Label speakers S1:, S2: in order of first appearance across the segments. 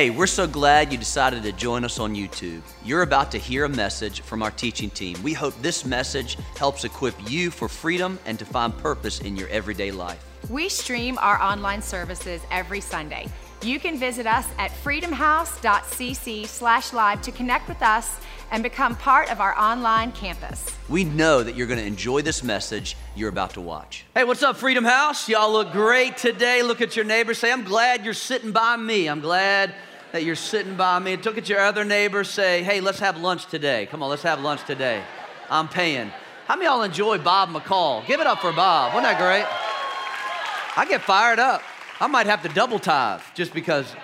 S1: Hey, we're so glad you decided to join us on YouTube. You're about to hear a message from our teaching team. We hope this message helps equip you for freedom and to find purpose in your everyday life.
S2: We stream our online services every Sunday. You can visit us at freedomhouse.cc slash live to connect with us and become part of our online campus.
S1: We know that you're going to enjoy this message you're about to watch. Hey, what's up, Freedom House? Y'all look great today. Look at your neighbor. Say, I'm glad you're sitting by me. I'm glad that you're sitting by me. Look at your other neighbor. Say, hey, let's have lunch today. Come on, let's have lunch today. I'm paying. How many y'all enjoy Bob McCall? Give it up for Bob. Wasn't that great? I get fired up. I might have to double tithe just because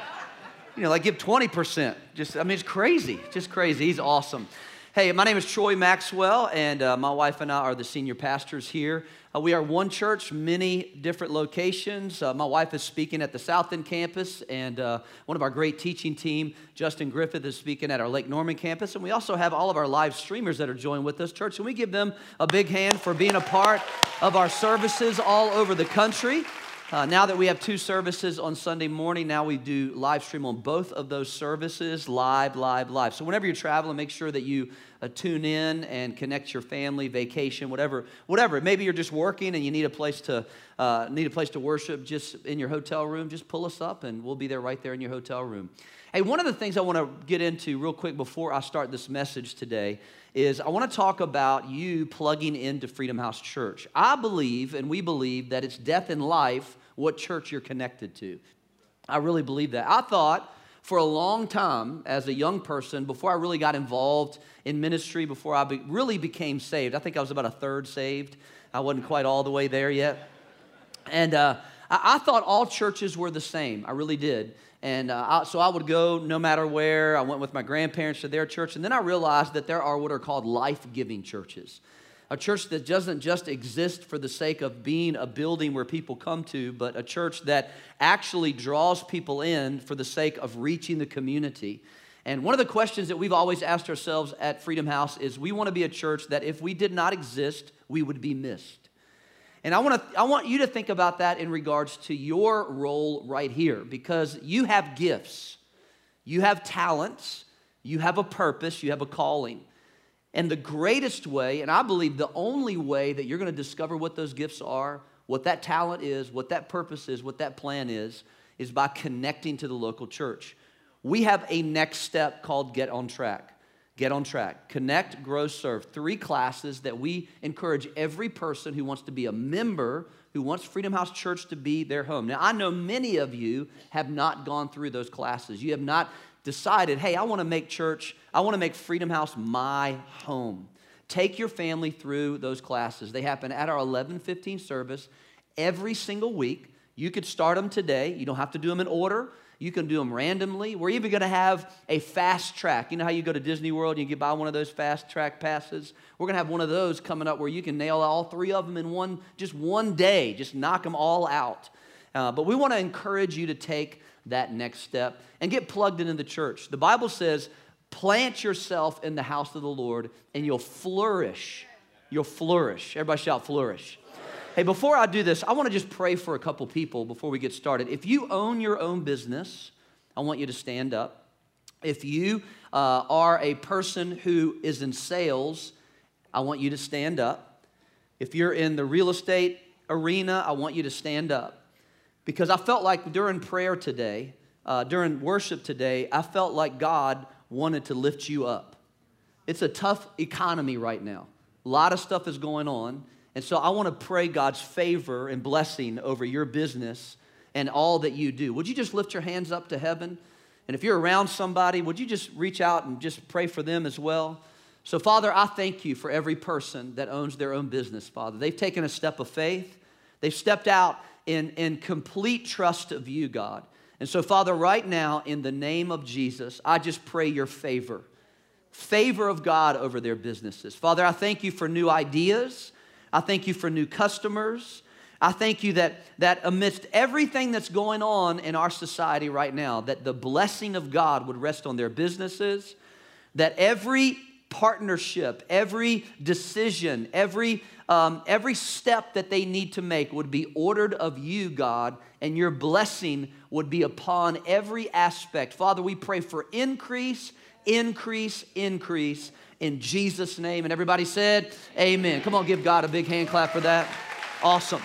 S1: you know, like give 20%. Just, I mean, it's crazy, just crazy. He's awesome. Hey, my name is Troy Maxwell, and uh, my wife and I are the senior pastors here. Uh, we are one church, many different locations. Uh, my wife is speaking at the South End campus, and uh, one of our great teaching team, Justin Griffith, is speaking at our Lake Norman campus. And we also have all of our live streamers that are joining with us, church. And we give them a big hand for being a part of our services all over the country. Uh, now that we have two services on Sunday morning, now we do live stream on both of those services, live, live, live. So whenever you're traveling, make sure that you uh, tune in and connect your family, vacation, whatever, whatever. Maybe you're just working and you need a place to uh, need a place to worship, just in your hotel room. Just pull us up, and we'll be there right there in your hotel room. Hey, one of the things I want to get into real quick before I start this message today is I want to talk about you plugging into Freedom House Church. I believe, and we believe, that it's death and life what church you're connected to. I really believe that. I thought for a long time as a young person, before I really got involved in ministry, before I be, really became saved, I think I was about a third saved. I wasn't quite all the way there yet. And uh, I, I, thought all churches were the same. I really did. And uh, I, so I would go no matter where. I went with my grandparents to their church. And then I realized that there are what are called life giving churches. A church that doesn't just exist for the sake of being a building where people come to, but a church that actually draws people in for the sake of reaching the community. And one of the questions that we've always asked ourselves at Freedom House is we want to be a church that if we did not exist, we would be missed. And I want, to, I want you to think about that in regards to your role right here because you have gifts, you have talents, you have a purpose, you have a calling. And the greatest way, and I believe the only way that you're going to discover what those gifts are, what that talent is, what that purpose is, what that plan is, is by connecting to the local church. We have a next step called Get on Track. Get on track. Connect, grow, serve. Three classes that we encourage every person who wants to be a member, who wants Freedom House Church to be their home. Now, I know many of you have not gone through those classes. You have not decided, hey, I want to make church, I want to make Freedom House my home. Take your family through those classes. They happen at our 11:15 service every single week. You could start them today. You don't have to do them in order. You can do them randomly. We're even going to have a fast track. You know how you go to Disney World and you buy one of those fast track passes? We're going to have one of those coming up where you can nail all three of them in one, just one day, just knock them all out. Uh, but we want to encourage you to take that next step and get plugged into the church. The Bible says, plant yourself in the house of the Lord and you'll flourish. You'll flourish. Everybody shout, flourish. Hey, before I do this, I want to just pray for a couple people before we get started. If you own your own business, I want you to stand up. If you uh, are a person who is in sales, I want you to stand up. If you're in the real estate arena, I want you to stand up. Because I felt like during prayer today, uh, during worship today, I felt like God wanted to lift you up. It's a tough economy right now. A lot of stuff is going on. And so I want to pray God's favor and blessing over your business and all that you do. Would you just lift your hands up to heaven? And if you're around somebody, would you just reach out and just pray for them as well? So, Father, I thank you for every person that owns their own business, Father. They've taken a step of faith, they've stepped out in, in complete trust of you, God. And so, Father, right now, in the name of Jesus, I just pray your favor favor of God over their businesses. Father, I thank you for new ideas. I thank you for new customers. I thank you that, that amidst everything that's going on in our society right now, that the blessing of God would rest on their businesses, that every partnership, every decision, every, um, every step that they need to make would be ordered of you, God, and your blessing would be upon every aspect. Father, we pray for increase, increase, increase in Jesus' name. And everybody said, Amen. Come on, give God a big hand clap for that. Awesome.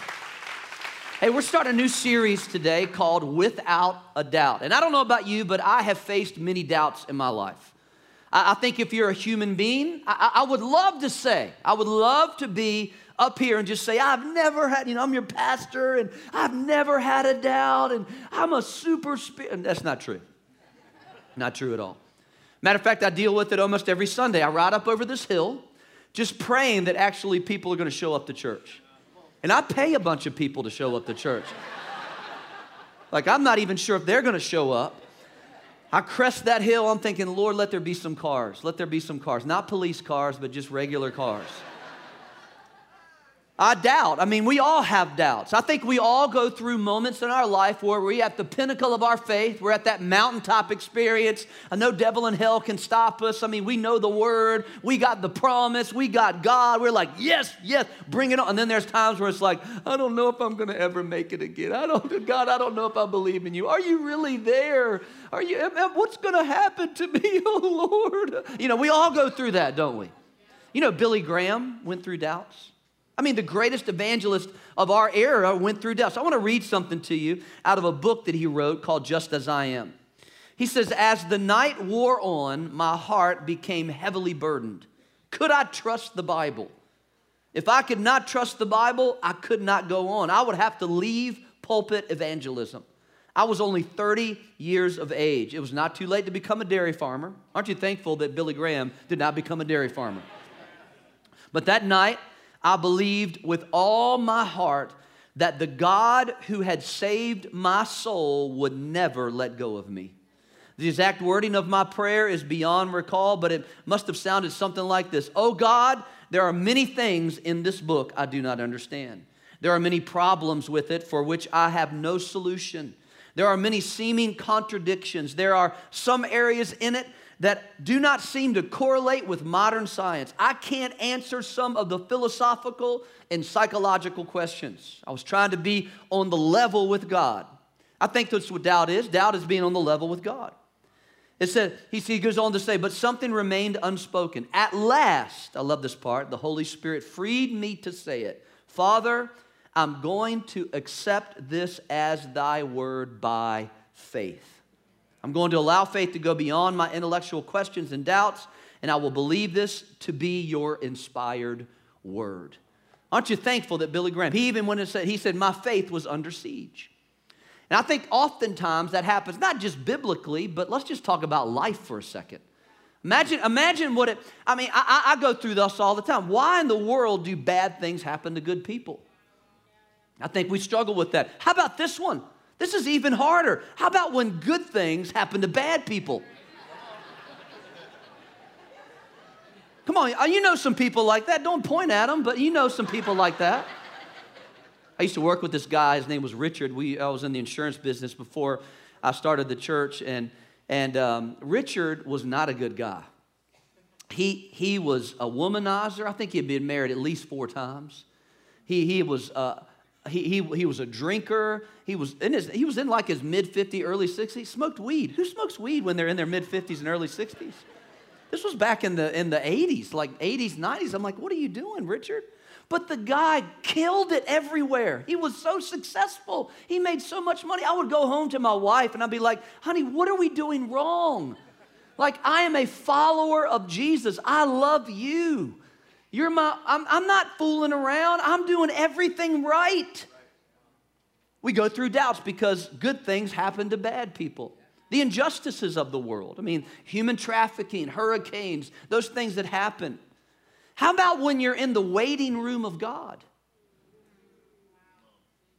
S1: Hey, we're starting a new series today called Without a Doubt. And I don't know about you, but I have faced many doubts in my life. I, think if you're a human being, I, I would love to say, I would love to be up here and just say, I've never had, you know, I'm your pastor and I've never had a doubt and I'm a super spirit. That's not true. Not true at all. Matter of fact, I deal with it almost every Sunday. I ride up over this hill just praying that actually people are going to show up to church. And I pay a bunch of people to show up to church. Like, I'm not even sure if they're going to show up. I crest that hill, I'm thinking, Lord, let there be some cars. Let there be some cars. Not police cars, but just regular cars. I doubt. I mean, we all have doubts. I think we all go through moments in our life where we're at the pinnacle of our faith. We're at that mountaintop experience. I know devil and hell can stop us. I mean, we know the word. We got the promise. We got God. We're like, yes, yes, bring it on. And then there's times where it's like, I don't know if I'm going to ever make it again. I don't, God, I don't know if I believe in you. Are you really there? Are you, what's going to happen to me? Oh, Lord. You know, we all go through that, don't we? You know, Billy Graham went through doubts. I mean, the greatest evangelist of our era went through death. So I want to read something to you out of a book that he wrote called Just As I Am. He says, As the night wore on, my heart became heavily burdened. Could I trust the Bible? If I could not trust the Bible, I could not go on. I would have to leave pulpit evangelism. I was only 30 years of age. It was not too late to become a dairy farmer. Aren't you thankful that Billy Graham did not become a dairy farmer? But that night, I believed with all my heart that the God who had saved my soul would never let go of me. The exact wording of my prayer is beyond recall, but it must have sounded something like this Oh God, there are many things in this book I do not understand. There are many problems with it for which I have no solution. There are many seeming contradictions. There are some areas in it that do not seem to correlate with modern science. I can't answer some of the philosophical and psychological questions. I was trying to be on the level with God. I think that's what doubt is. Doubt is being on the level with God. It he, he goes on to say, but something remained unspoken. At last, I love this part, the Holy Spirit freed me to say it. Father, I'm going to accept this as thy word by faith. I'm going to allow faith to go beyond my intellectual questions and doubts, and I will believe this to be your inspired word. Aren't you thankful that Billy Graham, he even went and said, he said, my faith was under siege. And I think oftentimes that happens, not just biblically, but let's just talk about life for a second. Imagine, imagine what it, I mean, I, I go through this all the time. Why in the world do bad things happen to good people? I think we struggle with that. How about this one? This is even harder. How about when good things happen to bad people? Come on, uh, you know some people like that. Don't point at them, but you know some people like that. I used to work with this guy. His name was Richard. We, I was in the insurance business before I started the church, and, and um, Richard was not a good guy. He, he was a womanizer. I think he had been married at least four times. He, he was uh, he, he, he was a drinker. He was in, his, he was in like his mid 50s, early 60s. Smoked weed. Who smokes weed when they're in their mid 50s and early 60s? This was back in the, in the 80s, like 80s, 90s. I'm like, what are you doing, Richard? But the guy killed it everywhere. He was so successful. He made so much money. I would go home to my wife and I'd be like, honey, what are we doing wrong? Like, I am a follower of Jesus. I love you. You're my, I'm, I'm not fooling around. I'm doing everything right. We go through doubts because good things happen to bad people. The injustices of the world. I mean, human trafficking, hurricanes, those things that happen. How about when you're in the waiting room of God?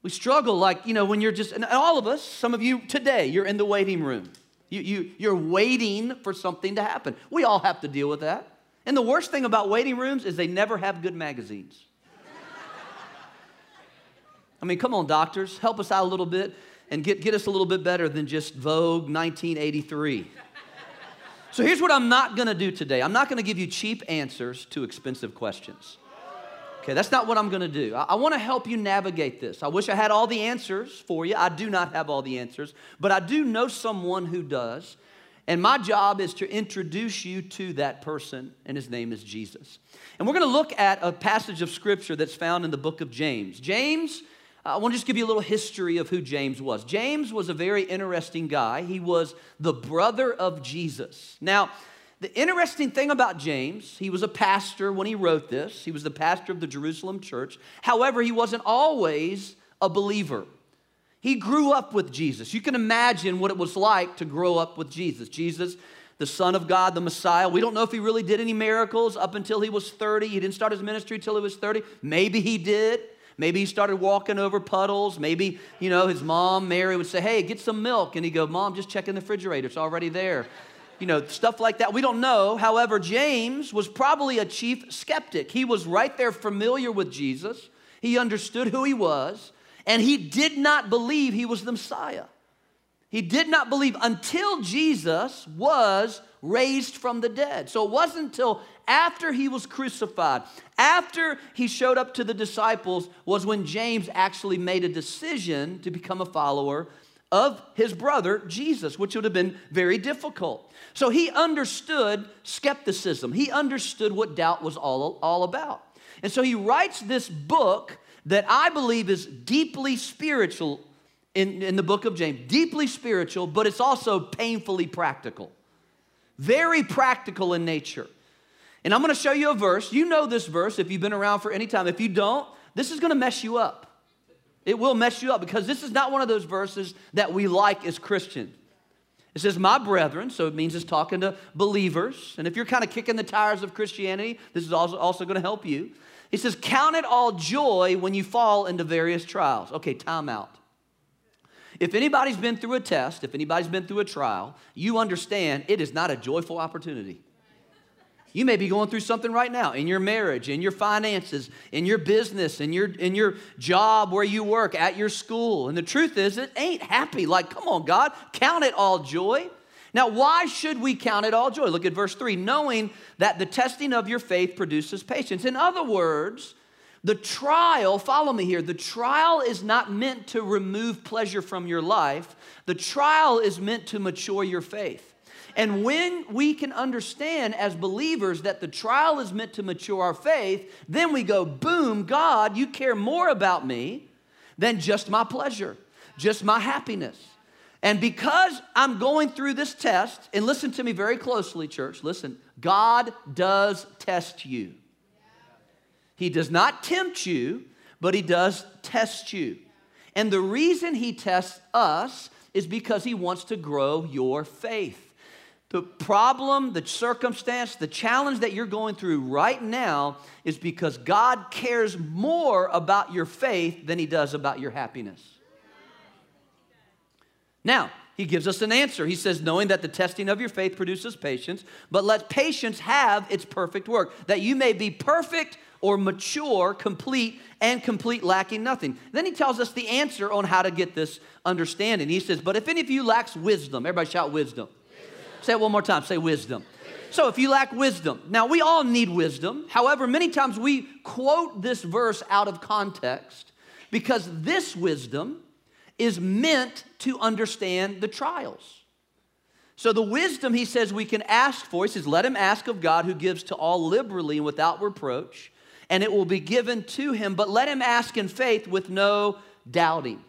S1: We struggle like, you know, when you're just, and all of us, some of you today, you're in the waiting room. You, you, you're waiting for something to happen. We all have to deal with that. And the worst thing about waiting rooms is they never have good magazines. I mean, come on, doctors, help us out a little bit and get, get us a little bit better than just Vogue 1983. So here's what I'm not gonna do today I'm not gonna give you cheap answers to expensive questions. Okay, that's not what I'm gonna do. I, I wanna help you navigate this. I wish I had all the answers for you. I do not have all the answers, but I do know someone who does. And my job is to introduce you to that person, and his name is Jesus. And we're gonna look at a passage of scripture that's found in the book of James. James I want to just give you a little history of who James was. James was a very interesting guy. He was the brother of Jesus. Now, the interesting thing about James, he was a pastor when he wrote this. He was the pastor of the Jerusalem church. However, he wasn't always a believer. He grew up with Jesus. You can imagine what it was like to grow up with Jesus. Jesus, the Son of God, the Messiah. We don't know if he really did any miracles up until he was 30. He didn't start his ministry until he was 30. Maybe he did. Maybe he started walking over puddles. Maybe, you know, his mom, Mary, would say, Hey, get some milk. And he'd go, Mom, just check in the refrigerator. It's already there. You know, stuff like that. We don't know. However, James was probably a chief skeptic. He was right there familiar with Jesus, he understood who he was, and he did not believe he was the Messiah. He did not believe until Jesus was raised from the dead. So it wasn't until after he was crucified, after he showed up to the disciples, was when James actually made a decision to become a follower of his brother Jesus, which would have been very difficult. So he understood skepticism, he understood what doubt was all, all about. And so he writes this book that I believe is deeply spiritual in, in the book of James, deeply spiritual, but it's also painfully practical. Very practical in nature. And I'm gonna show you a verse. You know this verse if you've been around for any time. If you don't, this is gonna mess you up. It will mess you up because this is not one of those verses that we like as Christians. It says, My brethren, so it means it's talking to believers. And if you're kind of kicking the tires of Christianity, this is also, also going to help you. He says, Count it all joy when you fall into various trials. Okay, time out. If anybody's been through a test, if anybody's been through a trial, you understand it is not a joyful opportunity. You may be going through something right now in your marriage, in your finances, in your business, in your, in your job where you work, at your school. And the truth is, it ain't happy. Like, come on, God, count it all joy. Now, why should we count it all joy? Look at verse 3 knowing that the testing of your faith produces patience. In other words, the trial, follow me here, the trial is not meant to remove pleasure from your life, the trial is meant to mature your faith. And when we can understand as believers that the trial is meant to mature our faith, then we go, boom, God, you care more about me than just my pleasure, just my happiness. And because I'm going through this test, and listen to me very closely, church, listen, God does test you. He does not tempt you, but He does test you. And the reason He tests us is because He wants to grow your faith. The problem, the circumstance, the challenge that you're going through right now is because God cares more about your faith than He does about your happiness. Now, he gives us an answer. He says, knowing that the testing of your faith produces patience, but let patience have its perfect work, that you may be perfect, or mature, complete, and complete, lacking nothing. Then he tells us the answer on how to get this understanding. He says, But if any of you lacks wisdom, everybody shout wisdom. wisdom. Say it one more time say wisdom. wisdom. So if you lack wisdom, now we all need wisdom. However, many times we quote this verse out of context because this wisdom is meant to understand the trials. So, the wisdom he says we can ask for, he says, let him ask of God who gives to all liberally and without reproach, and it will be given to him. But let him ask in faith with no doubting.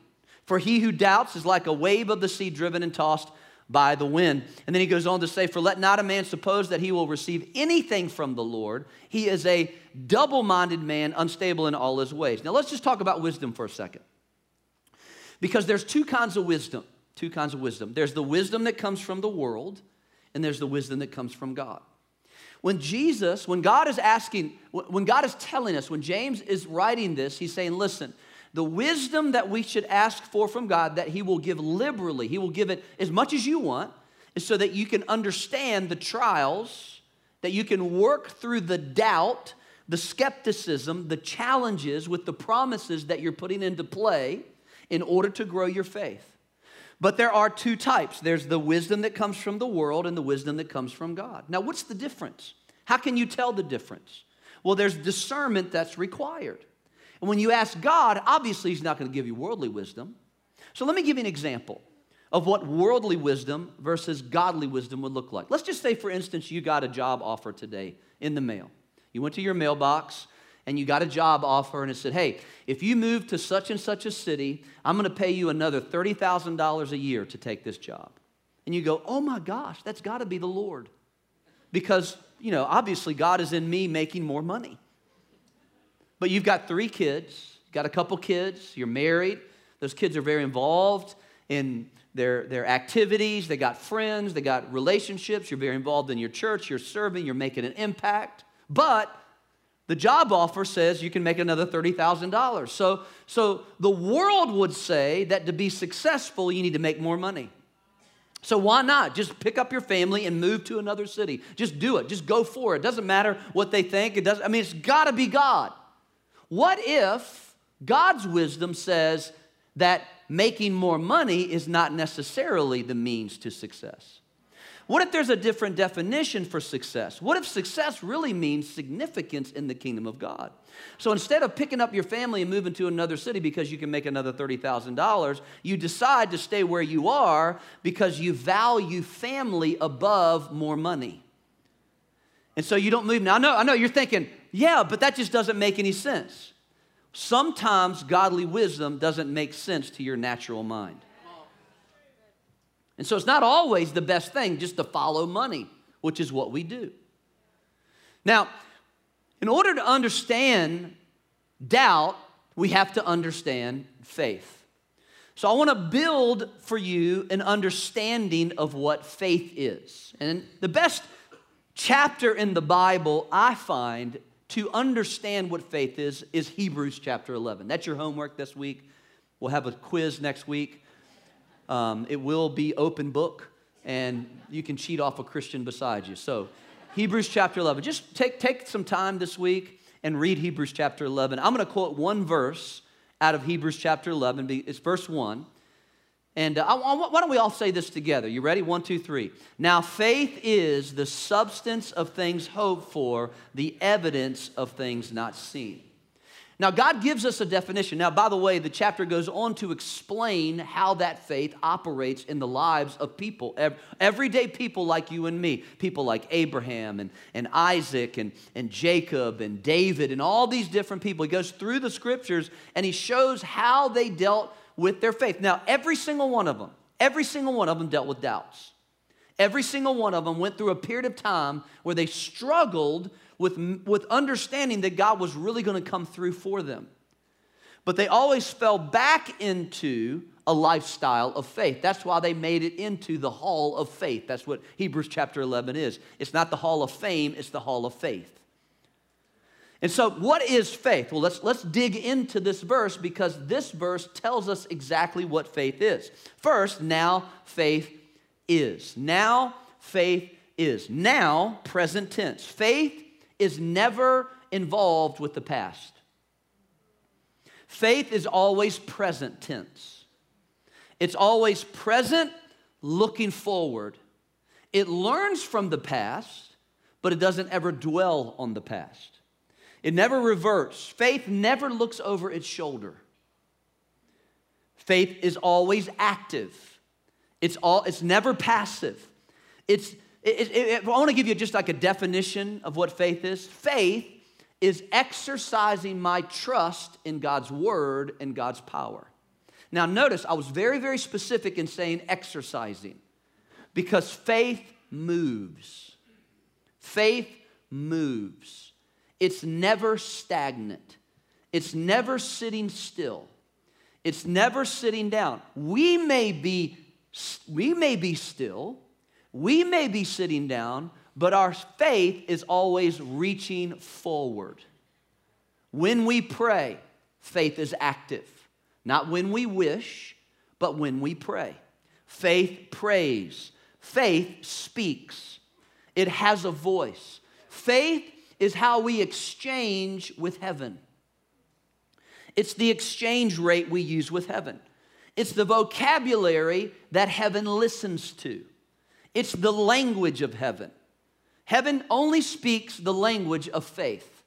S1: For he who doubts is like a wave of the sea driven and tossed by the wind. And then he goes on to say, For let not a man suppose that he will receive anything from the Lord. He is a double minded man, unstable in all his ways. Now let's just talk about wisdom for a second. Because there's two kinds of wisdom. Two kinds of wisdom. There's the wisdom that comes from the world, and there's the wisdom that comes from God. When Jesus, when God is asking, when God is telling us, when James is writing this, he's saying, listen, the wisdom that we should ask for from God, that He will give liberally, He will give it as much as you want, is so that you can understand the trials, that you can work through the doubt, the skepticism, the challenges with the promises that you're putting into play in order to grow your faith. But there are two types there's the wisdom that comes from the world and the wisdom that comes from God. Now, what's the difference? How can you tell the difference? Well, there's discernment that's required. And when you ask God, obviously, He's not going to give you worldly wisdom. So let me give you an example of what worldly wisdom versus godly wisdom would look like. Let's just say, for instance, you got a job offer today in the mail. You went to your mailbox and you got a job offer and it said, hey, if you move to such and such a city, I'm going to pay you another $30,000 a year to take this job. And you go, oh my gosh, that's got to be the Lord. Because, you know, obviously God is in me making more money. But you've got three kids, got a couple kids, you're married. Those kids are very involved in their, their activities, they got friends, they got relationships, you're very involved in your church, you're serving, you're making an impact. But the job offer says you can make another $30,000. So, so the world would say that to be successful, you need to make more money. So why not? Just pick up your family and move to another city. Just do it. Just go for it. it doesn't matter what they think. It doesn't, I mean, it's got to be God. What if God's wisdom says that making more money is not necessarily the means to success? What if there's a different definition for success? What if success really means significance in the kingdom of God? So instead of picking up your family and moving to another city because you can make another $30,000, you decide to stay where you are because you value family above more money. And so you don't move. Now, I know, I know you're thinking, yeah, but that just doesn't make any sense. Sometimes godly wisdom doesn't make sense to your natural mind. And so it's not always the best thing just to follow money, which is what we do. Now, in order to understand doubt, we have to understand faith. So I want to build for you an understanding of what faith is. And the best chapter in the Bible I find to understand what faith is is Hebrews chapter 11. That's your homework this week. We'll have a quiz next week. Um, it will be open book, and you can cheat off a Christian beside you. So, Hebrews chapter 11. Just take, take some time this week and read Hebrews chapter 11. I'm going to quote one verse out of Hebrews chapter 11. It's verse 1. And uh, I, why don't we all say this together? You ready? One, two, three. Now, faith is the substance of things hoped for, the evidence of things not seen. Now, God gives us a definition. Now, by the way, the chapter goes on to explain how that faith operates in the lives of people, everyday people like you and me, people like Abraham and, and Isaac and, and Jacob and David and all these different people. He goes through the scriptures and he shows how they dealt with their faith. Now, every single one of them, every single one of them dealt with doubts. Every single one of them went through a period of time where they struggled with, with understanding that God was really going to come through for them. But they always fell back into a lifestyle of faith. That's why they made it into the hall of faith. That's what Hebrews chapter 11 is. It's not the hall of fame, it's the hall of faith. And so, what is faith? Well, let's, let's dig into this verse because this verse tells us exactly what faith is. First, now faith is. Now faith is. Now, present tense. Faith is never involved with the past. Faith is always present tense. It's always present, looking forward. It learns from the past, but it doesn't ever dwell on the past. It never reverts. Faith never looks over its shoulder. Faith is always active. It's all it's never passive. It's it, it, it, I want to give you just like a definition of what faith is. Faith is exercising my trust in God's word and God's power. Now, notice I was very, very specific in saying exercising because faith moves. Faith moves. It's never stagnant, it's never sitting still, it's never sitting down. We may be, we may be still, we may be sitting down, but our faith is always reaching forward. When we pray, faith is active. Not when we wish, but when we pray. Faith prays. Faith speaks. It has a voice. Faith is how we exchange with heaven. It's the exchange rate we use with heaven. It's the vocabulary that heaven listens to. It's the language of heaven. Heaven only speaks the language of faith.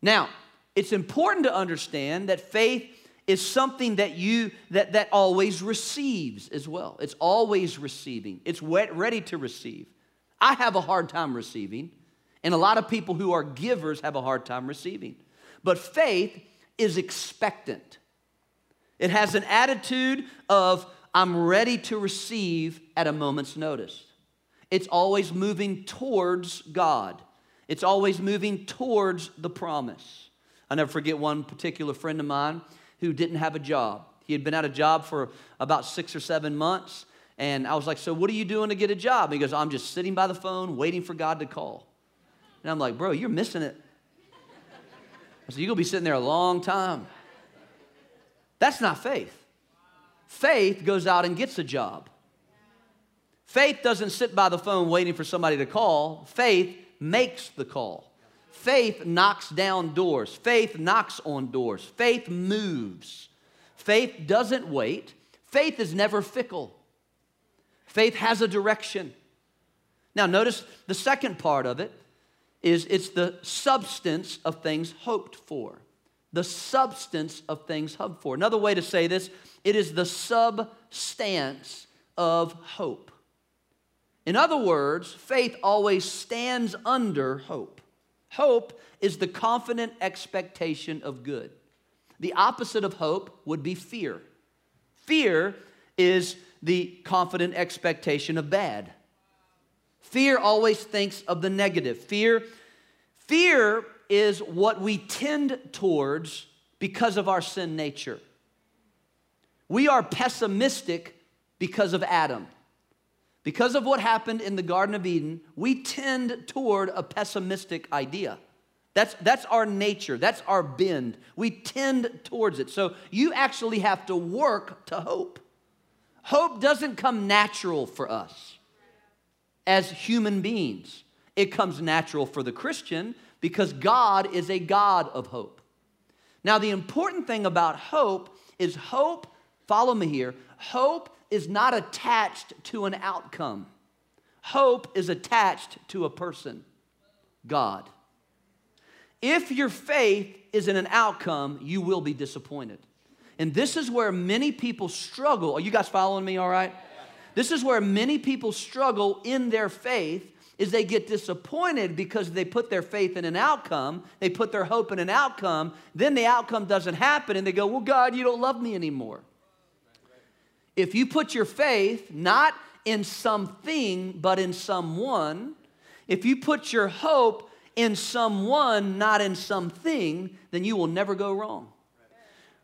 S1: Now, it's important to understand that faith is something that you that that always receives as well. It's always receiving. It's wet, ready to receive. I have a hard time receiving, and a lot of people who are givers have a hard time receiving. But faith is expectant. It has an attitude of I'm ready to receive at a moment's notice. It's always moving towards God. It's always moving towards the promise. i never forget one particular friend of mine who didn't have a job. He had been out of job for about six or seven months. And I was like, So, what are you doing to get a job? And he goes, I'm just sitting by the phone waiting for God to call. And I'm like, Bro, you're missing it. I said, You're going to be sitting there a long time. That's not faith. Faith goes out and gets a job. Faith doesn't sit by the phone waiting for somebody to call. Faith makes the call. Faith knocks down doors. Faith knocks on doors. Faith moves. Faith doesn't wait. Faith is never fickle. Faith has a direction. Now, notice the second part of it is it's the substance of things hoped for. The substance of things hoped for. Another way to say this, it is the substance of hope. In other words, faith always stands under hope. Hope is the confident expectation of good. The opposite of hope would be fear. Fear is the confident expectation of bad. Fear always thinks of the negative. Fear fear is what we tend towards because of our sin nature. We are pessimistic because of Adam. Because of what happened in the Garden of Eden, we tend toward a pessimistic idea. That's, that's our nature, that's our bend. We tend towards it. So you actually have to work to hope. Hope doesn't come natural for us as human beings, it comes natural for the Christian because God is a God of hope. Now, the important thing about hope is hope, follow me here, hope is not attached to an outcome. Hope is attached to a person, God. If your faith is in an outcome, you will be disappointed. And this is where many people struggle. Are you guys following me all right? This is where many people struggle in their faith is they get disappointed because they put their faith in an outcome, they put their hope in an outcome, then the outcome doesn't happen and they go, "Well, God, you don't love me anymore." If you put your faith not in something, but in someone, if you put your hope in someone, not in something, then you will never go wrong.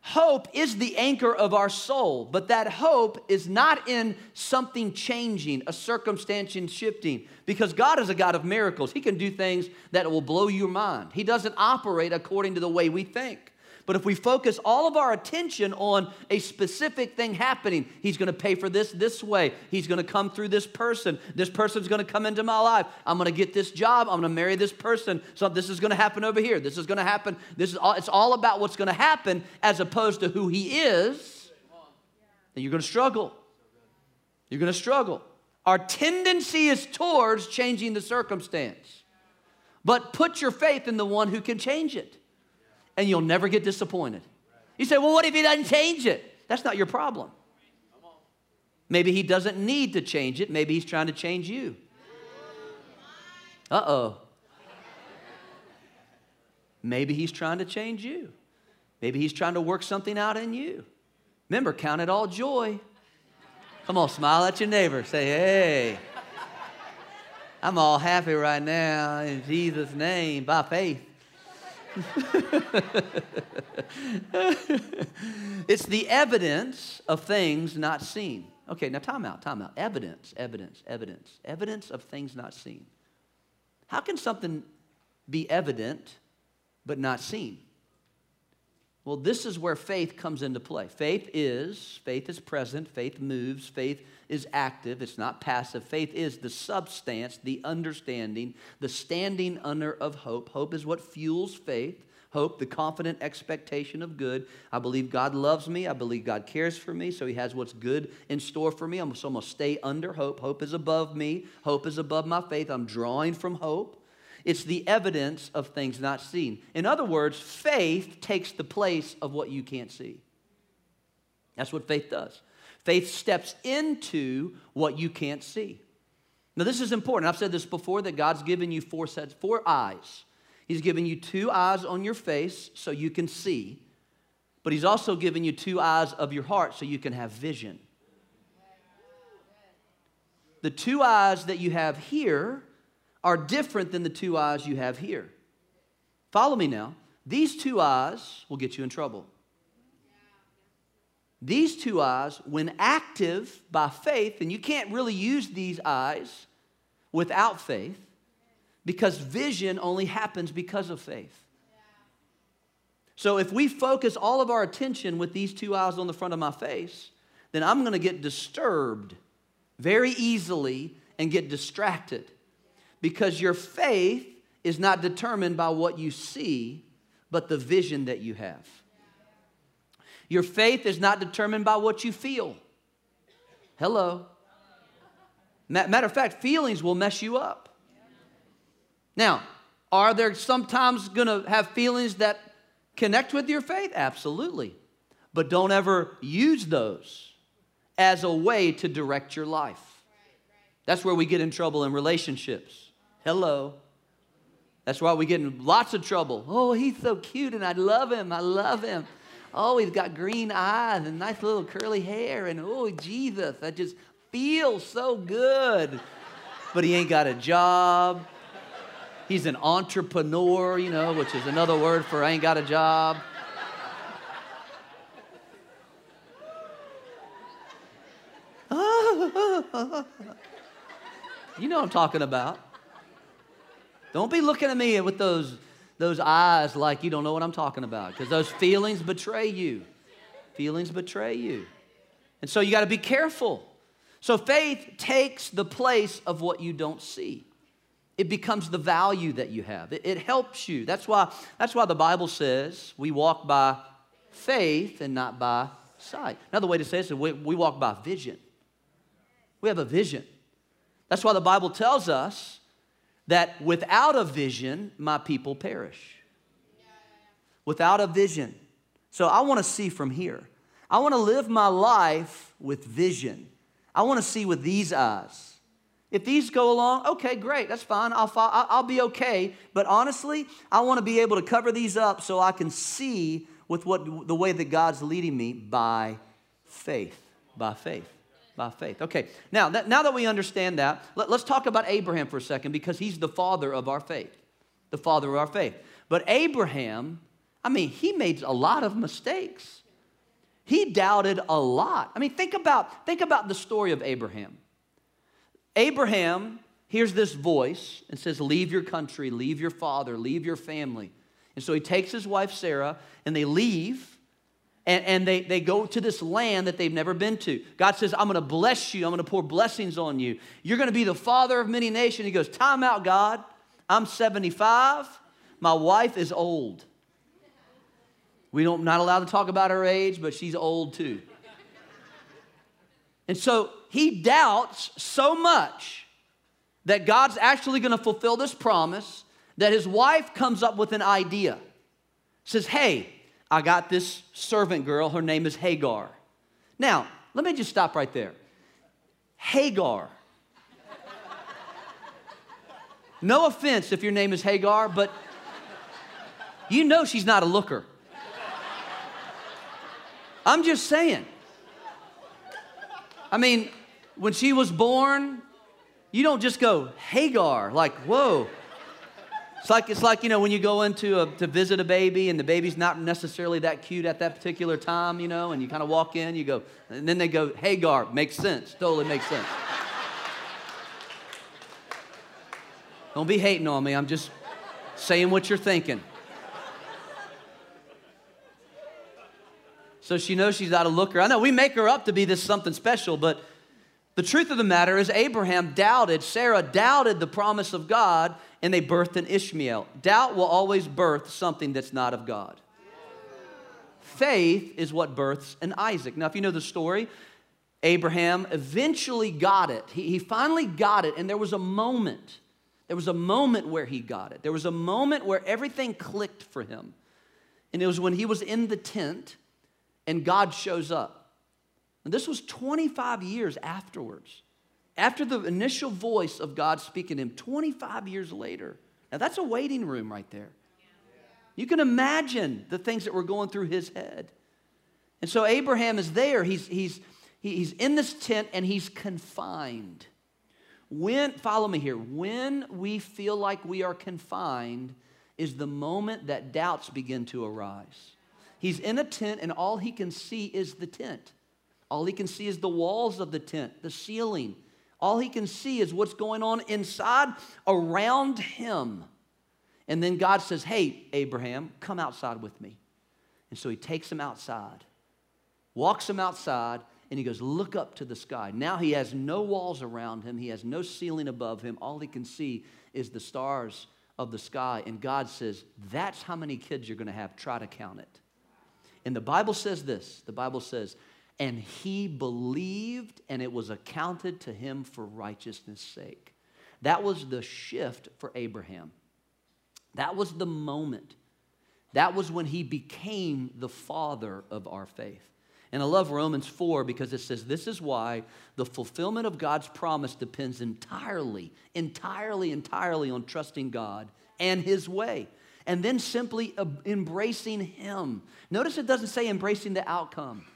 S1: Hope is the anchor of our soul, but that hope is not in something changing, a circumstance shifting, because God is a God of miracles. He can do things that will blow your mind. He doesn't operate according to the way we think. But if we focus all of our attention on a specific thing happening, He's going to pay for this this way. He's going to come through this person. This person's going to come into my life. I'm going to get this job. I'm going to marry this person. So this is going to happen over here. This is going to happen. This is all, it's all about what's going to happen as opposed to who He is. And you're going to struggle. You're going to struggle. Our tendency is towards changing the circumstance. But put your faith in the one who can change it and you'll never get disappointed. You say, well, what if he doesn't change it? That's not your problem. Maybe he doesn't need to change it. Maybe he's trying to change you. Uh oh. Maybe he's trying to change you. Maybe he's trying to work something out in you. Remember, count it all joy. Come on, smile at your neighbor. Say, hey, I'm all happy right now in Jesus' name by faith. it's the evidence of things not seen. Okay, now time out, time out. Evidence, evidence, evidence, evidence of things not seen. How can something be evident but not seen? Well, this is where faith comes into play. Faith is, faith is present, faith moves, faith is active, it's not passive. Faith is the substance, the understanding, the standing under of hope. Hope is what fuels faith. Hope, the confident expectation of good. I believe God loves me. I believe God cares for me. So he has what's good in store for me. I'm, so I'm going to stay under hope. Hope is above me. Hope is above my faith. I'm drawing from hope. It's the evidence of things not seen. In other words, faith takes the place of what you can't see. That's what faith does. Faith steps into what you can't see. Now, this is important. I've said this before that God's given you four sets, four eyes. He's given you two eyes on your face so you can see, but He's also given you two eyes of your heart so you can have vision. The two eyes that you have here are different than the two eyes you have here. Follow me now. These two eyes will get you in trouble. These two eyes, when active by faith, and you can't really use these eyes without faith because vision only happens because of faith. So if we focus all of our attention with these two eyes on the front of my face, then I'm going to get disturbed very easily and get distracted because your faith is not determined by what you see, but the vision that you have. Your faith is not determined by what you feel. Hello. Matter of fact, feelings will mess you up. Now, are there sometimes going to have feelings that connect with your faith? Absolutely. But don't ever use those as a way to direct your life. That's where we get in trouble in relationships. Hello. That's why we get in lots of trouble. Oh, he's so cute and I love him. I love him. Oh, he's got green eyes and nice little curly hair. And oh, Jesus, that just feels so good. But he ain't got a job. He's an entrepreneur, you know, which is another word for I ain't got a job. you know what I'm talking about. Don't be looking at me with those, those eyes like you don't know what I'm talking about, because those feelings betray you. Feelings betray you. And so you got to be careful. So faith takes the place of what you don't see. It becomes the value that you have. It, it, helps you. That's why, that's why the Bible says we walk by faith and not by sight. Another way to say this is we, we walk by vision. We have a vision. That's why the Bible tells us that without a vision, my people perish. Without a vision. So I want to see from here. I want to live my life with vision. I want to see with these eyes. If these go along, okay, great, that's fine. I'll, I'll be okay. But honestly, I want to be able to cover these up so I can see with what the way that God's leading me by faith. By faith. By faith. Okay, now that, now that we understand that, let, let's talk about Abraham for a second because he's the father of our faith. The father of our faith. But Abraham, I mean, he made a lot of mistakes. He doubted a lot. I mean, think about, think about the story of Abraham. Abraham hears this voice and says, Leave your country, leave your father, leave your family. And so he takes his wife Sarah and they leave and, and they, they go to this land that they've never been to. God says, I'm going to bless you. I'm going to pour blessings on you. You're going to be the father of many nations. He goes, Time out, God. I'm 75. My wife is old. We don't not allowed to talk about her age, but she's old too. And so he doubts so much that God's actually going to fulfill this promise that his wife comes up with an idea. Says, "Hey, I got this servant girl. Her name is Hagar." Now, let me just stop right there. Hagar. No offense if your name is Hagar, but you know she's not a looker. I'm just saying. I mean, when she was born, you don't just go Hagar, like, whoa. It's like, it's like you know, when you go into a, to visit a baby and the baby's not necessarily that cute at that particular time, you know, and you kind of walk in, you go, and then they go, Hagar, makes sense, totally makes sense. don't be hating on me, I'm just saying what you're thinking. So she knows she's out of looker. I know we make her up to be this something special, but The truth of the matter is, Abraham doubted, Sarah doubted the promise of God, and they birthed an Ishmael. Doubt will always birth something that's not of God. Faith is what births an Isaac. Now, if you know the story, Abraham eventually got it. He, he finally got it, and there was a moment. There was a moment where he got it. There was a moment where everything clicked for him. And it was when he was in the tent and God shows up. And this was 25 years afterwards. After the initial voice of God speaking to him, 25 years later. Now that's a waiting room right there. You can imagine the things that were going through his head. And so Abraham is there. He's, he's, he's in this tent and he's confined. When, follow me here, when we feel like we are confined is the moment that doubts begin to arise. He's in a tent and all he can see is the tent. All he can see is the walls of the tent, the ceiling. All he can see is what's going on inside around him. And then God says, Hey, Abraham, come outside with me. And so he takes him outside, walks him outside, and he goes, Look up to the sky. Now he has no walls around him, he has no ceiling above him. All he can see is the stars of the sky. And God says, That's how many kids you're going to have. Try to count it. And the Bible says this the Bible says, and he believed, and it was accounted to him for righteousness' sake. That was the shift for Abraham. That was the moment. That was when he became the father of our faith. And I love Romans 4 because it says this is why the fulfillment of God's promise depends entirely, entirely, entirely on trusting God and his way. And then simply embracing him. Notice it doesn't say embracing the outcome.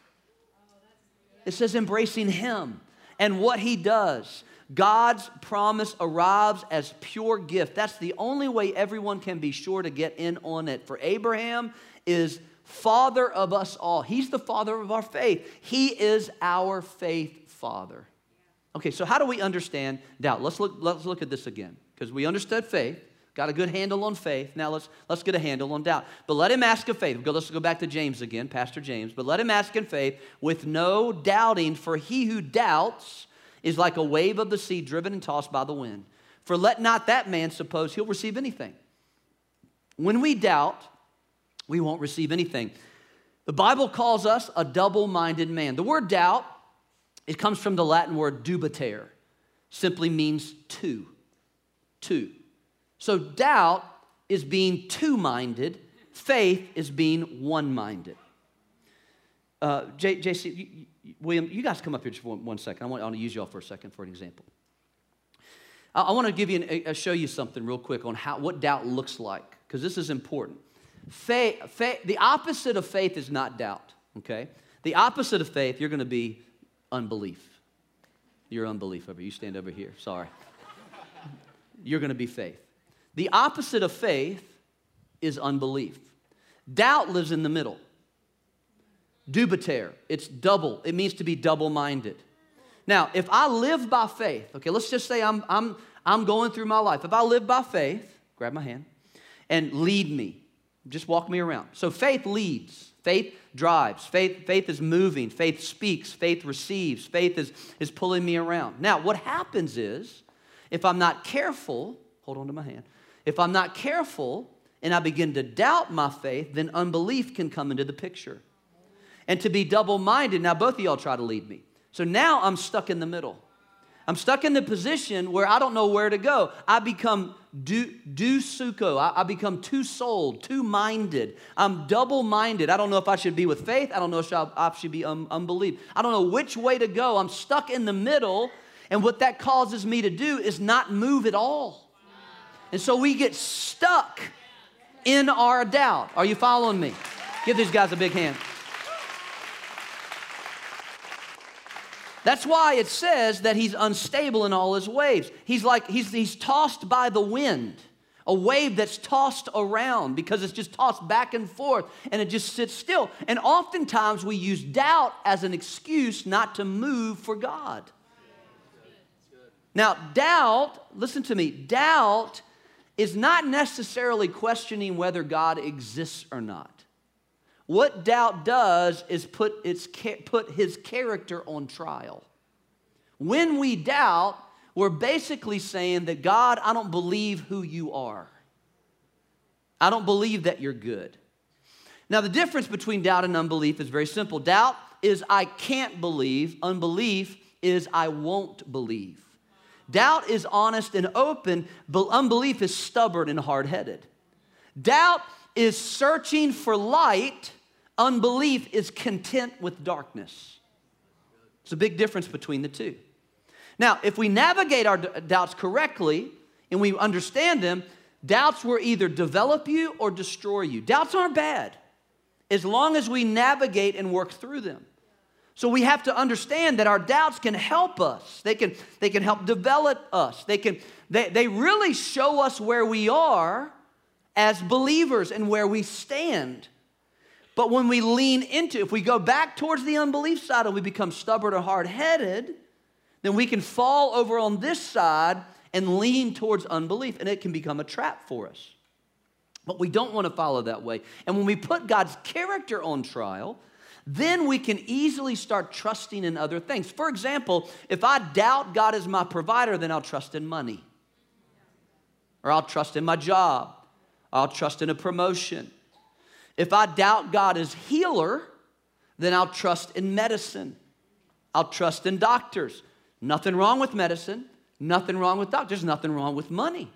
S1: It says embracing Him and what He does. God's promise arrives as pure gift. That's the only way everyone can be sure to get in on it. For Abraham is father of us all. He's the father of our faith. He is our faith father. Okay, so how do we understand doubt? Let's look, let's look at this again because we understood faith. Got a good handle on faith. Now let's, let's get a handle on doubt. But let him ask of faith. Let's go back to James again, Pastor James. But let him ask in faith with no doubting, for he who doubts is like a wave of the sea driven and tossed by the wind. For let not that man suppose he'll receive anything. When we doubt, we won't receive anything. The Bible calls us a double minded man. The word doubt, it comes from the Latin word dubitare, simply means two. Two. So doubt is being two minded, faith is being one minded. Uh, JC, William, you guys come up here just for one, second. I want, I want to use y'all for a second for an example. I, I want to give you, an, uh, show you something real quick on how, what doubt looks like, because this is important. Faith, faith, the opposite of faith is not doubt, okay? The opposite of faith, you're going to be unbelief. You're unbelief over. You stand over here. Sorry. You're going to be faith. The opposite of faith is unbelief. Doubt lives in the middle. Dubitare, it's double. It means to be double minded. Now, if I live by faith, okay, let's just say I'm, I'm, I'm going through my life. If I live by faith, grab my hand, and lead me, just walk me around. So faith leads, faith drives, faith, faith is moving, faith speaks, faith receives, faith is, is pulling me around. Now, what happens is, if I'm not careful, hold on to my hand, if I'm not careful and I begin to doubt my faith, then unbelief can come into the picture. And to be double minded, now both of y'all try to lead me. So now I'm stuck in the middle. I'm stuck in the position where I don't know where to go. I become do, do suko. I, I become two souled, two minded. I'm double minded. I don't know if I should be with faith. I don't know if I should be unbelief. I don't know which way to go. I'm stuck in the middle. And what that causes me to do is not move at all. And so we get stuck in our doubt. Are you following me? Give these guys a big hand. That's why it says that he's unstable in all his waves. He's like, he's, he's tossed by the wind, a wave that's tossed around because it's just tossed back and forth and it just sits still. And oftentimes we use doubt as an excuse not to move for God. Now, doubt, listen to me, doubt is not necessarily questioning whether God exists or not. What doubt does is put, its, put his character on trial. When we doubt, we're basically saying that God, I don't believe who you are. I don't believe that you're good. Now, the difference between doubt and unbelief is very simple. Doubt is I can't believe, unbelief is I won't believe. Doubt is honest and open, but unbelief is stubborn and hard headed. Doubt is searching for light, unbelief is content with darkness. It's a big difference between the two. Now, if we navigate our doubts correctly and we understand them, doubts will either develop you or destroy you. Doubts aren't bad as long as we navigate and work through them. So we have to understand that our doubts can help us. They can, they can help develop us. They, can, they, they really show us where we are as believers and where we stand. But when we lean into, if we go back towards the unbelief side and we become stubborn or hard headed, then we can fall over on this side and lean towards unbelief, and it can become a trap for us. But we don't want to follow that way. And when we put God's character on trial, then we can easily start trusting in other things. For example, if I doubt God is my provider, then I'll trust in money, or I'll trust in my job, I'll trust in a promotion. If I doubt God is healer, then I'll trust in medicine. I'll trust in doctors. Nothing wrong with medicine, nothing wrong with doctors, nothing wrong with money.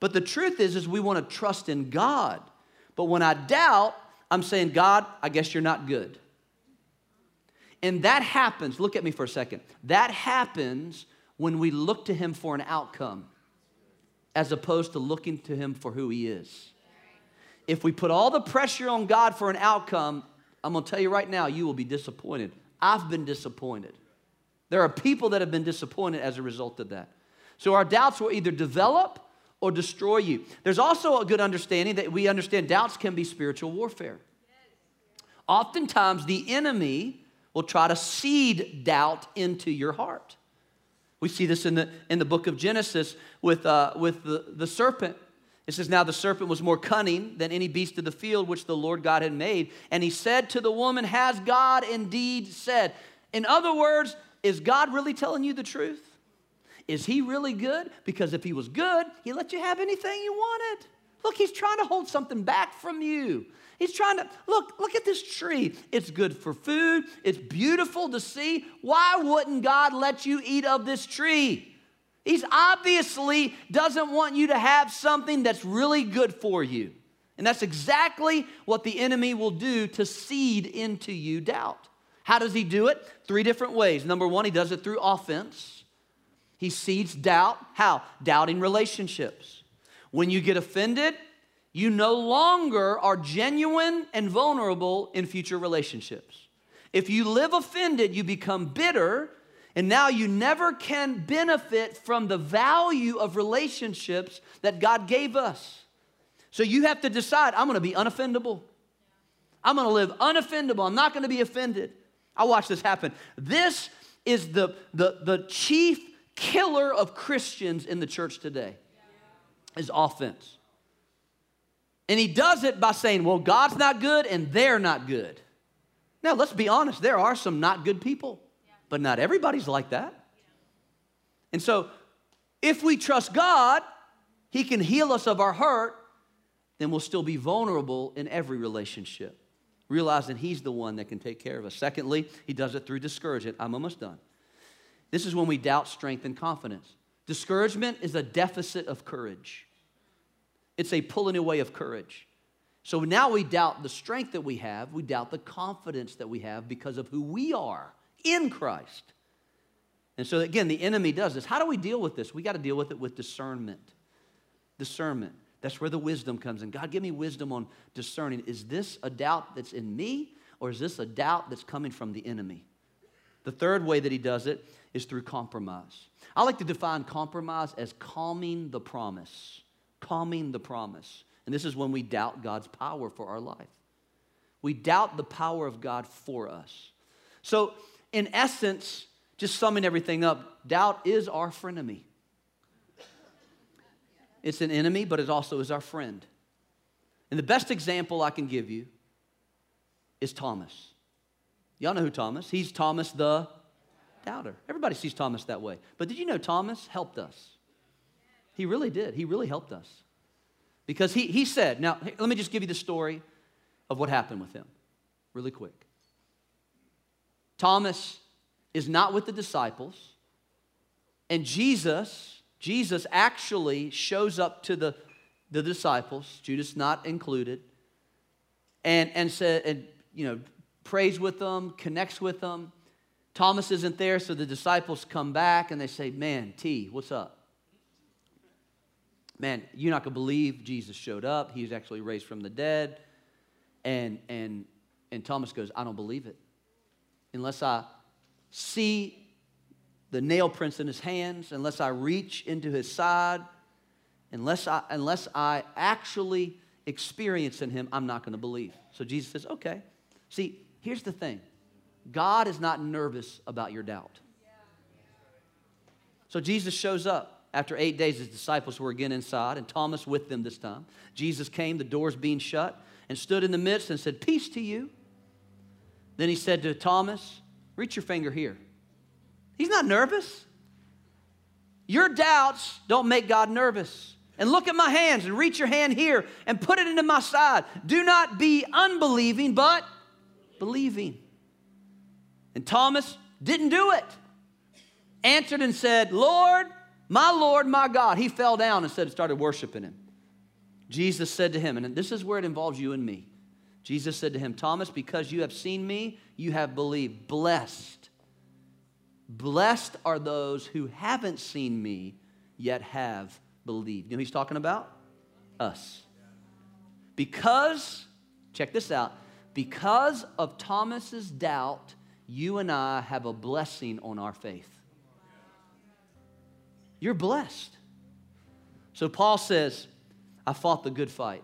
S1: But the truth is is we want to trust in God. But when I doubt, I'm saying, God, I guess you're not good. And that happens, look at me for a second. That happens when we look to Him for an outcome as opposed to looking to Him for who He is. If we put all the pressure on God for an outcome, I'm gonna tell you right now, you will be disappointed. I've been disappointed. There are people that have been disappointed as a result of that. So our doubts will either develop or destroy you. There's also a good understanding that we understand doubts can be spiritual warfare. Oftentimes, the enemy will try to seed doubt into your heart. We see this in the, in the book of Genesis with, uh, with the, the serpent. It says, Now the serpent was more cunning than any beast of the field which the Lord God had made. And he said to the woman, Has God indeed said? In other words, is God really telling you the truth? Is he really good? Because if he was good, he let you have anything you wanted. Look, he's trying to hold something back from you. He's trying to look, look at this tree. It's good for food, it's beautiful to see. Why wouldn't God let you eat of this tree? He's obviously doesn't want you to have something that's really good for you. And that's exactly what the enemy will do to seed into you doubt. How does he do it? Three different ways. Number one, he does it through offense. He seeds doubt. How? Doubting relationships. When you get offended, you no longer are genuine and vulnerable in future relationships. If you live offended, you become bitter, and now you never can benefit from the value of relationships that God gave us. So you have to decide I'm gonna be unoffendable. I'm gonna live unoffendable. I'm not gonna be offended. I watch this happen. This is the, the, the chief killer of Christians in the church today is offense. And he does it by saying, well, God's not good and they're not good. Now, let's be honest, there are some not good people, but not everybody's like that. And so, if we trust God, He can heal us of our hurt, then we'll still be vulnerable in every relationship, realizing He's the one that can take care of us. Secondly, He does it through discouragement. I'm almost done. This is when we doubt strength and confidence. Discouragement is a deficit of courage, it's a pulling away of courage. So now we doubt the strength that we have, we doubt the confidence that we have because of who we are in Christ. And so, again, the enemy does this. How do we deal with this? We got to deal with it with discernment. Discernment. That's where the wisdom comes in. God, give me wisdom on discerning. Is this a doubt that's in me, or is this a doubt that's coming from the enemy? The third way that he does it is through compromise. I like to define compromise as calming the promise. Calming the promise. And this is when we doubt God's power for our life. We doubt the power of God for us. So, in essence, just summing everything up, doubt is our frenemy. It's an enemy, but it also is our friend. And the best example I can give you is Thomas. Y'all know who Thomas? He's Thomas the doubter. Everybody sees Thomas that way. But did you know Thomas helped us? He really did. He really helped us. Because he, he said, now let me just give you the story of what happened with him really quick. Thomas is not with the disciples, and Jesus, Jesus actually shows up to the, the disciples, Judas not included, and, and said, and you know, prays with them, connects with them. Thomas isn't there, so the disciples come back and they say, Man, T, what's up? Man, you're not gonna believe Jesus showed up. He's actually raised from the dead. And and and Thomas goes, I don't believe it. Unless I see the nail prints in his hands, unless I reach into his side, unless I unless I actually experience in him, I'm not gonna believe. So Jesus says, Okay. See, here's the thing God is not nervous about your doubt. So Jesus shows up. After eight days, his disciples were again inside, and Thomas with them this time. Jesus came, the doors being shut, and stood in the midst and said, Peace to you. Then he said to Thomas, Reach your finger here. He's not nervous. Your doubts don't make God nervous. And look at my hands and reach your hand here and put it into my side. Do not be unbelieving, but believing. And Thomas didn't do it. Answered and said, Lord, my Lord, my God. He fell down and said, started worshiping him. Jesus said to him, and this is where it involves you and me. Jesus said to him, Thomas, because you have seen me, you have believed. Blessed. Blessed are those who haven't seen me, yet have believed. You know he's talking about? Us. Because, check this out, because of Thomas's doubt, you and I have a blessing on our faith. You're blessed. So Paul says, I fought the good fight.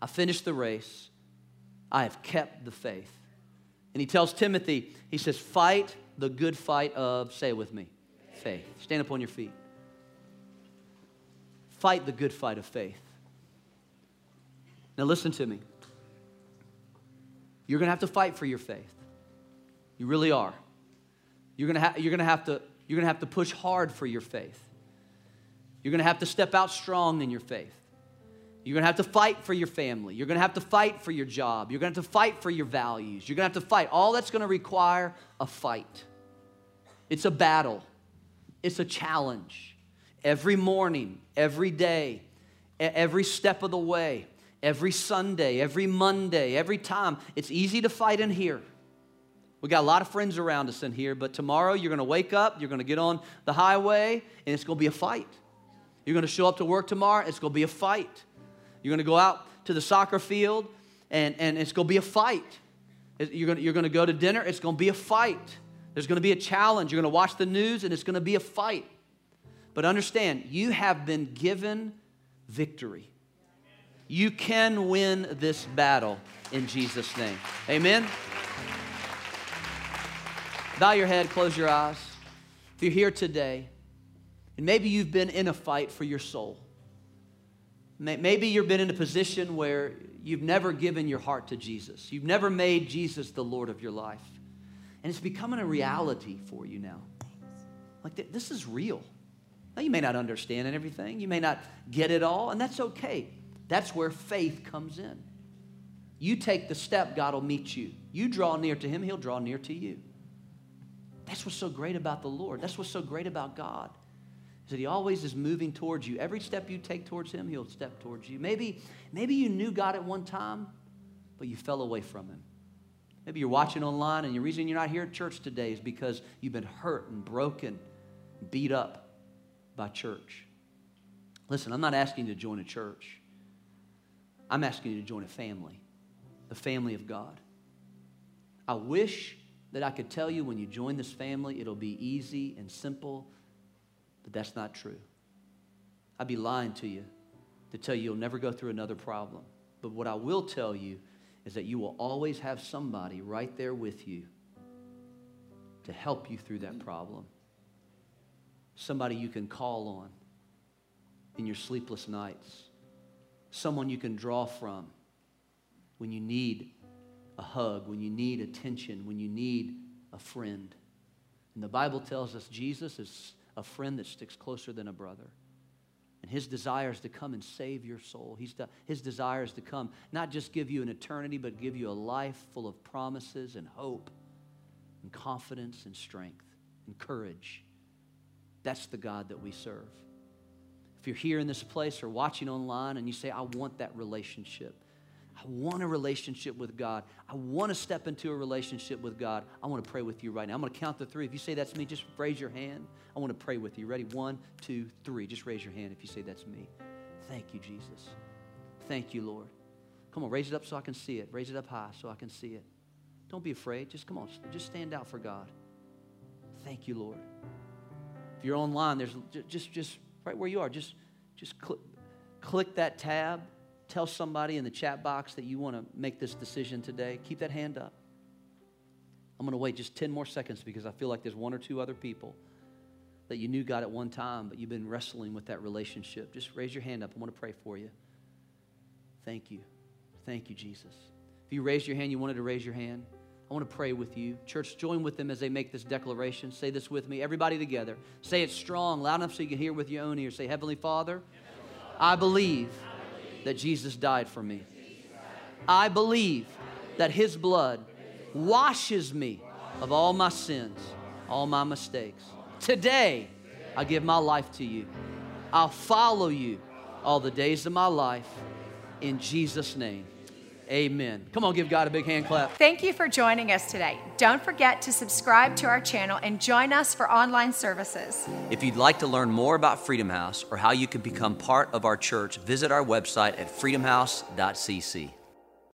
S1: I finished the race. I have kept the faith. And he tells Timothy, he says, fight the good fight of, say it with me, faith. Stand up on your feet. Fight the good fight of faith. Now listen to me. You're going to have to fight for your faith. You really are. You're to, ha- you're to have to you're to have to push hard for your faith. You're to have to step out strong in your faith. You're to have to fight for your family. You're to have to fight for your job. You're to have to fight for your values. You're to have to fight. All that's to require a fight. It's a battle. It's a challenge. Every morning, every day, every step of the way, every Sunday, every Monday, every time. It's easy to fight in here. We got a lot of friends around us in here, but tomorrow you're going to wake up, you're going to get on the highway, and it's going to be a fight. You're going to show up to work tomorrow, it's going to be a fight. You're going to go out to the soccer field, and, and it's going to be a fight. You're going, to, you're going to go to dinner, it's going to be a fight. There's going to be a challenge. You're going to watch the news, and it's going to be a fight. But understand, you have been given victory. You can win this battle in Jesus' name. Amen. Bow your head, close your eyes. If you're here today, and maybe you've been in a fight for your soul, maybe you've been in a position where you've never given your heart to Jesus, you've never made Jesus the Lord of your life, and it's becoming a reality for you now. Like, this is real. Now, you may not understand everything, you may not get it all, and that's okay. That's where faith comes in. You take the step, God will meet you. You draw near to Him, He'll draw near to you. That's what's so great about the Lord. That's what's so great about God. Is that He always is moving towards you. Every step you take towards Him, He'll step towards you. Maybe, maybe you knew God at one time, but you fell away from Him. Maybe you're watching online, and the reason you're not here at church today is because you've been hurt and broken, beat up by church. Listen, I'm not asking you to join a church. I'm asking you to join a family, the family of God. I wish that I could tell you when you join this family, it'll be easy and simple, but that's not true. I'd be lying to you to tell you you'll never go through another problem. But what I will tell you is that you will always have somebody right there with you to help you through that problem. Somebody you can call on in your sleepless nights. Someone you can draw from when you need a hug, when you need attention, when you need a friend. And the Bible tells us Jesus is a friend that sticks closer than a brother. And his desire is to come and save your soul. He's de- his desire is to come, not just give you an eternity, but give you a life full of promises and hope and confidence and strength and courage. That's the God that we serve. If you're here in this place or watching online and you say, I want that relationship, I want a relationship with God. I want to step into a relationship with God. I want to pray with you right now. I'm going to count to three. If you say that's me, just raise your hand. I want to pray with you. Ready? One, two, three. Just raise your hand if you say that's me. Thank you, Jesus. Thank you, Lord. Come on, raise it up so I can see it. Raise it up high so I can see it. Don't be afraid. Just come on, just stand out for God. Thank you, Lord. If you're online, there's just just right where you are. Just just click, click that tab tell somebody in the chat box that you want to make this decision today, keep that hand up. I'm going to wait just 10 more seconds because I feel like there's one or two other people that you knew God at one time, but you've been wrestling with that relationship. Just raise your hand up. I want to pray for you. Thank you. Thank you, Jesus. If you raised your hand, you wanted to raise your hand, I want to pray with you. Church, join with them as they make this declaration. Say this with me. Everybody together. Say it strong, loud enough so you can hear with your own ears. Say, Heavenly Father, I believe that Jesus died for me. I believe that His blood washes me of all my sins, all my mistakes. Today, I give my life to you. I'll follow you all the days of my life in Jesus' name. Amen. Come on, give God a big hand clap.
S2: Thank you for joining us today. Don't forget to subscribe to our channel and join us for online services.
S1: If you'd like to learn more about Freedom House or how you can become part of our church, visit our website at freedomhouse.cc.